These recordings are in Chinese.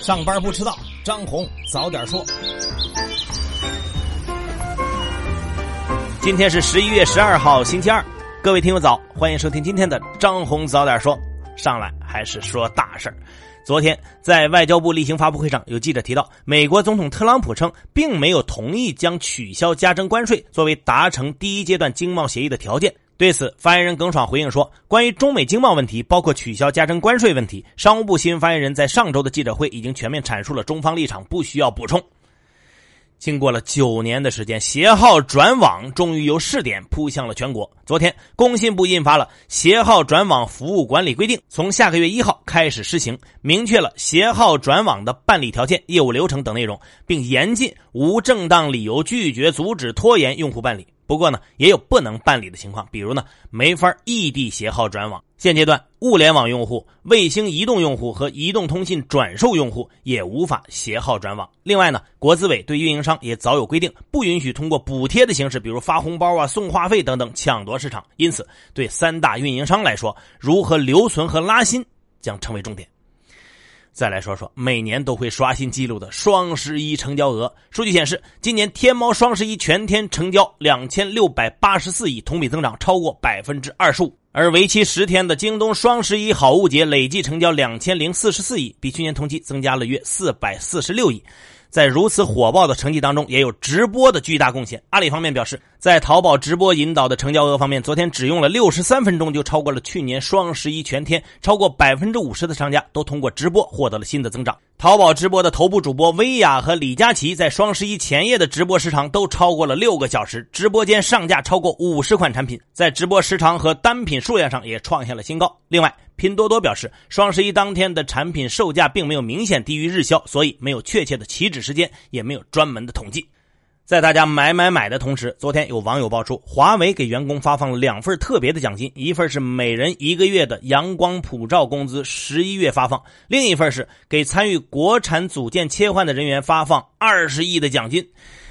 上班不迟到，张红早点说。今天是十一月十二号，星期二，各位听友早，欢迎收听今天的张红早点说。上来还是说大事儿。昨天在外交部例行发布会上，有记者提到，美国总统特朗普称，并没有同意将取消加征关税作为达成第一阶段经贸协议的条件。对此，发言人耿爽回应说：“关于中美经贸问题，包括取消加征关税问题，商务部新闻发言人在上周的记者会已经全面阐述了中方立场，不需要补充。”经过了九年的时间，携号转网终于由试点铺向了全国。昨天，工信部印发了《携号转网服务管理规定》，从下个月一号开始施行，明确了携号转网的办理条件、业务流程等内容，并严禁无正当理由拒绝、阻止、拖延用户办理。不过呢，也有不能办理的情况，比如呢，没法异地携号转网。现阶段，物联网用户、卫星移动用户和移动通信转售用户也无法携号转网。另外呢，国资委对运营商也早有规定，不允许通过补贴的形式，比如发红包啊、送话费等等抢夺市场。因此，对三大运营商来说，如何留存和拉新将成为重点。再来说说每年都会刷新记录的双十一成交额。数据显示，今年天猫双十一全天成交两千六百八十四亿，同比增长超过百分之二十五。而为期十天的京东双十一好物节累计成交两千零四十四亿，比去年同期增加了约四百四十六亿。在如此火爆的成绩当中，也有直播的巨大贡献。阿里方面表示，在淘宝直播引导的成交额方面，昨天只用了六十三分钟就超过了去年双十一全天，超过百分之五十的商家都通过直播获得了新的增长。淘宝直播的头部主播薇娅和李佳琦在双十一前夜的直播时长都超过了六个小时，直播间上架超过五十款产品，在直播时长和单品数量上也创下了新高。另外，拼多多表示，双十一当天的产品售价并没有明显低于日销，所以没有确切的起止时间，也没有专门的统计。在大家买买买的同时，昨天有网友爆出，华为给员工发放了两份特别的奖金，一份是每人一个月的阳光普照工资，十一月发放；另一份是给参与国产组件切换的人员发放二十亿的奖金。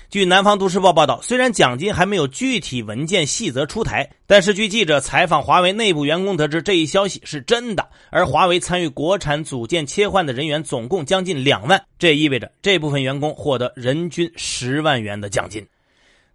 据南方都市报报道，虽然奖金还没有具体文件细则出台，但是据记者采访华为内部员工得知，这一消息是真的。而华为参与国产组件切换的人员总共将近两万，这意味着这部分员工获得人均十万元的奖金。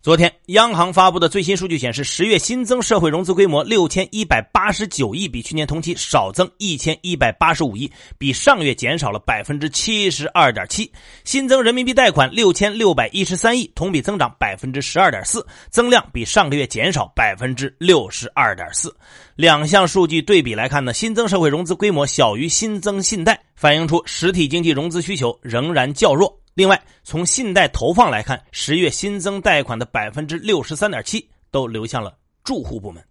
昨天，央行发布的最新数据显示，十月新增社会融资规模六千一百八十九亿，比去年同期少增一千一百八十五亿，比上月减少了百分之七十二点七。新增人民币贷款六千六百一十三亿，同比增长百分之十二点四，增量比上个月减少百分之六十二点四。两项数据对比来看呢，新增社会融资规模小于新增信贷，反映出实体经济融资需求仍然较弱。另外，从信贷投放来看，十月新增贷款的百分之六十三点七都流向了住户部门。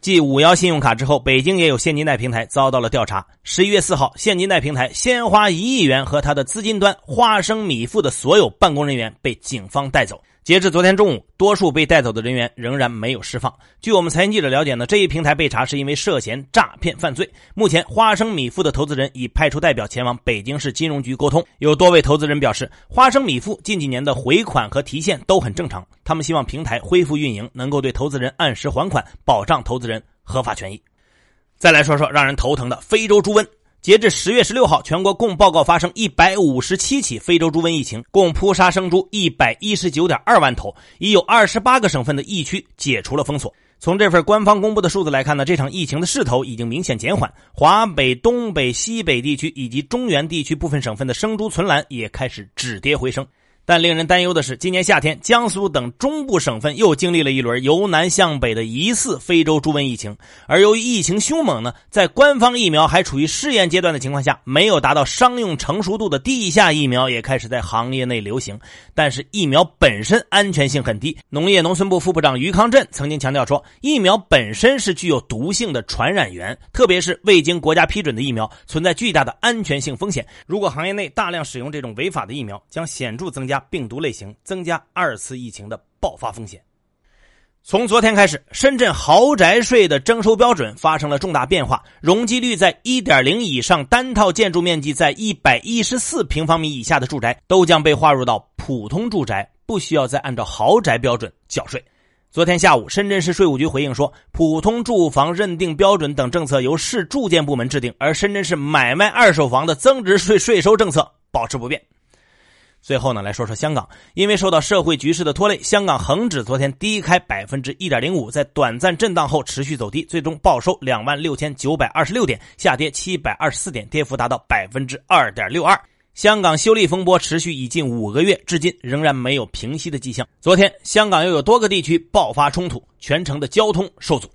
继五幺信用卡之后，北京也有现金贷平台遭到了调查。十一月四号，现金贷平台鲜花一亿元和他的资金端花生米付的所有办公人员被警方带走。截至昨天中午，多数被带走的人员仍然没有释放。据我们财经记者了解呢，这一平台被查是因为涉嫌诈骗犯罪。目前，花生米富的投资人已派出代表前往北京市金融局沟通。有多位投资人表示，花生米富近几年的回款和提现都很正常，他们希望平台恢复运营，能够对投资人按时还款，保障投资人合法权益。再来说说让人头疼的非洲猪瘟。截至十月十六号，全国共报告发生一百五十七起非洲猪瘟疫情，共扑杀生猪一百一十九点二万头，已有二十八个省份的疫区解除了封锁。从这份官方公布的数字来看呢，这场疫情的势头已经明显减缓，华北、东北、西北地区以及中原地区部分省份的生猪存栏也开始止跌回升。但令人担忧的是，今年夏天，江苏等中部省份又经历了一轮由南向北的疑似非洲猪瘟疫情。而由于疫情凶猛呢，在官方疫苗还处于试验阶段的情况下，没有达到商用成熟度的地下疫苗也开始在行业内流行。但是疫苗本身安全性很低。农业农村部副部长于康震曾经强调说，疫苗本身是具有毒性的传染源，特别是未经国家批准的疫苗，存在巨大的安全性风险。如果行业内大量使用这种违法的疫苗，将显著增加。病毒类型增加二次疫情的爆发风险。从昨天开始，深圳豪宅税的征收标准发生了重大变化，容积率在一点零以上、单套建筑面积在一百一十四平方米以下的住宅都将被划入到普通住宅，不需要再按照豪宅标准缴税。昨天下午，深圳市税务局回应说，普通住房认定标准等政策由市住建部门制定，而深圳市买卖二手房的增值税税收政策。保持不变。最后呢，来说说香港，因为受到社会局势的拖累，香港恒指昨天低开百分之一点零五，在短暂震荡后持续走低，最终报收两万六千九百二十六点，下跌七百二十四点，跌幅达到百分之二点六二。香港修例风波持续已近五个月，至今仍然没有平息的迹象。昨天，香港又有多个地区爆发冲突，全城的交通受阻。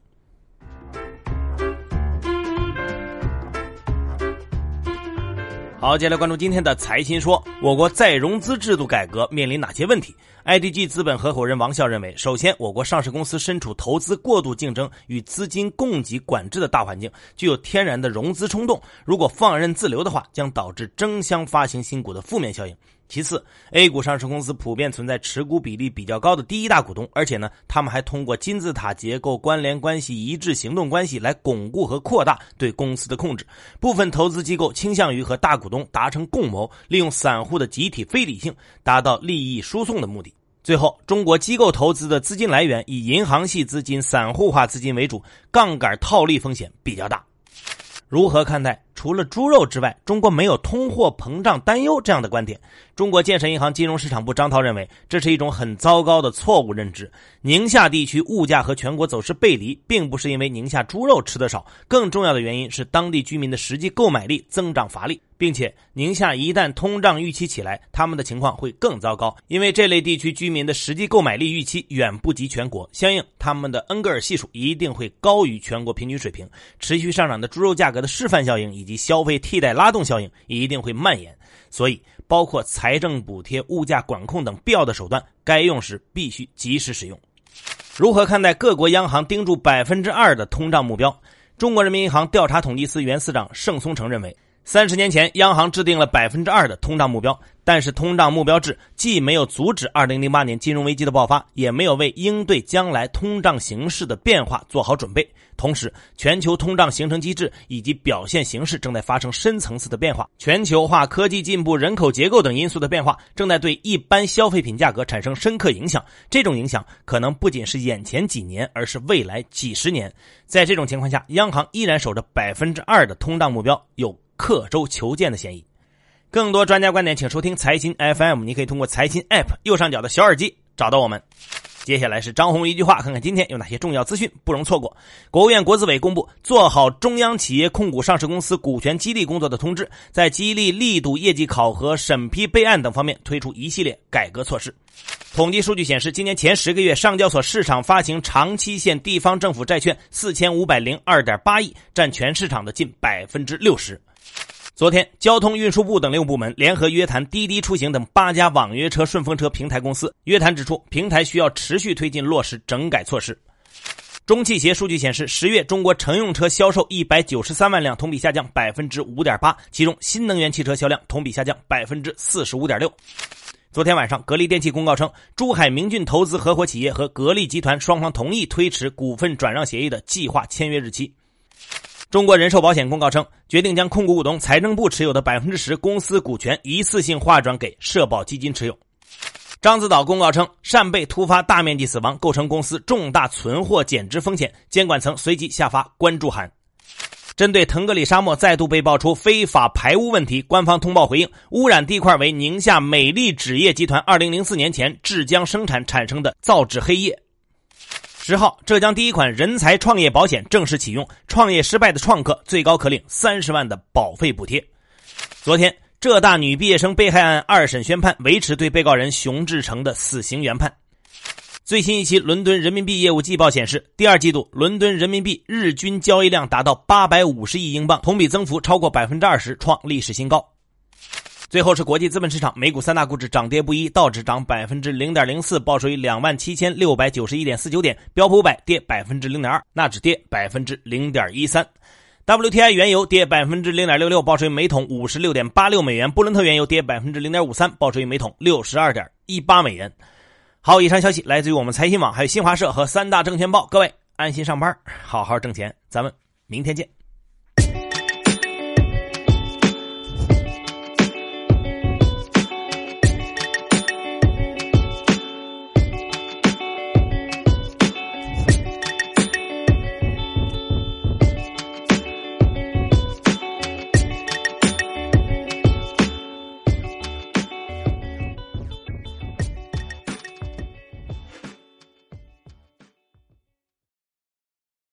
好，接下来关注今天的财新说，我国再融资制度改革面临哪些问题？IDG 资本合伙人王笑认为，首先，我国上市公司身处投资过度竞争与资金供给管制的大环境，具有天然的融资冲动，如果放任自流的话，将导致争相发行新股的负面效应。其次，A 股上市公司普遍存在持股比例比较高的第一大股东，而且呢，他们还通过金字塔结构、关联关系、一致行动关系来巩固和扩大对公司的控制。部分投资机构倾向于和大股东达成共谋，利用散户的集体非理性，达到利益输送的目的。最后，中国机构投资的资金来源以银行系资金、散户化资金为主，杠杆套利风险比较大。如何看待？除了猪肉之外，中国没有通货膨胀担忧这样的观点。中国建设银行金融市场部张涛认为，这是一种很糟糕的错误认知。宁夏地区物价和全国走势背离，并不是因为宁夏猪肉吃得少，更重要的原因是当地居民的实际购买力增长乏力，并且宁夏一旦通胀预期起来，他们的情况会更糟糕，因为这类地区居民的实际购买力预期远不及全国，相应他们的恩格尔系数一定会高于全国平均水平。持续上涨的猪肉价格的示范效应以及消费替代拉动效应一定会蔓延，所以包括财政补贴、物价管控等必要的手段，该用时必须及时使用。如何看待各国央行盯住百分之二的通胀目标？中国人民银行调查统计司原司长盛松成认为，三十年前央行制定了百分之二的通胀目标。但是，通胀目标制既没有阻止2008年金融危机的爆发，也没有为应对将来通胀形势的变化做好准备。同时，全球通胀形成机制以及表现形式正在发生深层次的变化。全球化、科技进步、人口结构等因素的变化，正在对一般消费品价格产生深刻影响。这种影响可能不仅是眼前几年，而是未来几十年。在这种情况下，央行依然守着百分之二的通胀目标，有刻舟求剑的嫌疑。更多专家观点，请收听财新 FM。你可以通过财新 App 右上角的小耳机找到我们。接下来是张红一句话，看看今天有哪些重要资讯不容错过。国务院国资委公布做好中央企业控股上市公司股权激励工作的通知，在激励力度、业绩考核、审批备案等方面推出一系列改革措施。统计数据显示，今年前十个月，上交所市场发行长期限地方政府债券四千五百零二点八亿，占全市场的近百分之六十。昨天，交通运输部等六部门联合约谈滴滴出行等八家网约车、顺风车平台公司。约谈指出，平台需要持续推进落实整改措施。中汽协数据显示，十月中国乘用车销售一百九十三万辆，同比下降百分之五点八，其中新能源汽车销量同比下降百分之四十五点六。昨天晚上，格力电器公告称，珠海明骏投资合伙企业和格力集团双方同意推迟股份转让协议的计划签约日期。中国人寿保险公告称，决定将控股股东财政部持有的百分之十公司股权一次性划转给社保基金持有。獐子岛公告称，扇贝突发大面积死亡构成公司重大存货减值风险，监管层随即下发关注函。针对腾格里沙漠再度被爆出非法排污问题，官方通报回应，污染地块为宁夏美丽纸业集团二零零四年前制浆生产产生的造纸黑液。十号，浙江第一款人才创业保险正式启用，创业失败的创客最高可领三十万的保费补贴。昨天，浙大女毕业生被害案二审宣判，维持对被告人熊志成的死刑原判。最新一期伦敦人民币业务季报显示，第二季度伦敦人民币日均交易量达到八百五十亿英镑，同比增幅超过百分之二十，创历史新高。最后是国际资本市场，美股三大股指涨跌不一，道指涨百分之零点零四，报收于两万七千六百九十一点四九点；标普五百跌百分之零点二，纳指跌百分之零点一三；WTI 原油跌百分之零点六六，报收于每桶五十六点八六美元；布伦特原油跌百分之零点五三，报收于每桶六十二点一八美元。好，以上消息来自于我们财新网、还有新华社和三大证券报。各位安心上班，好好挣钱，咱们明天见。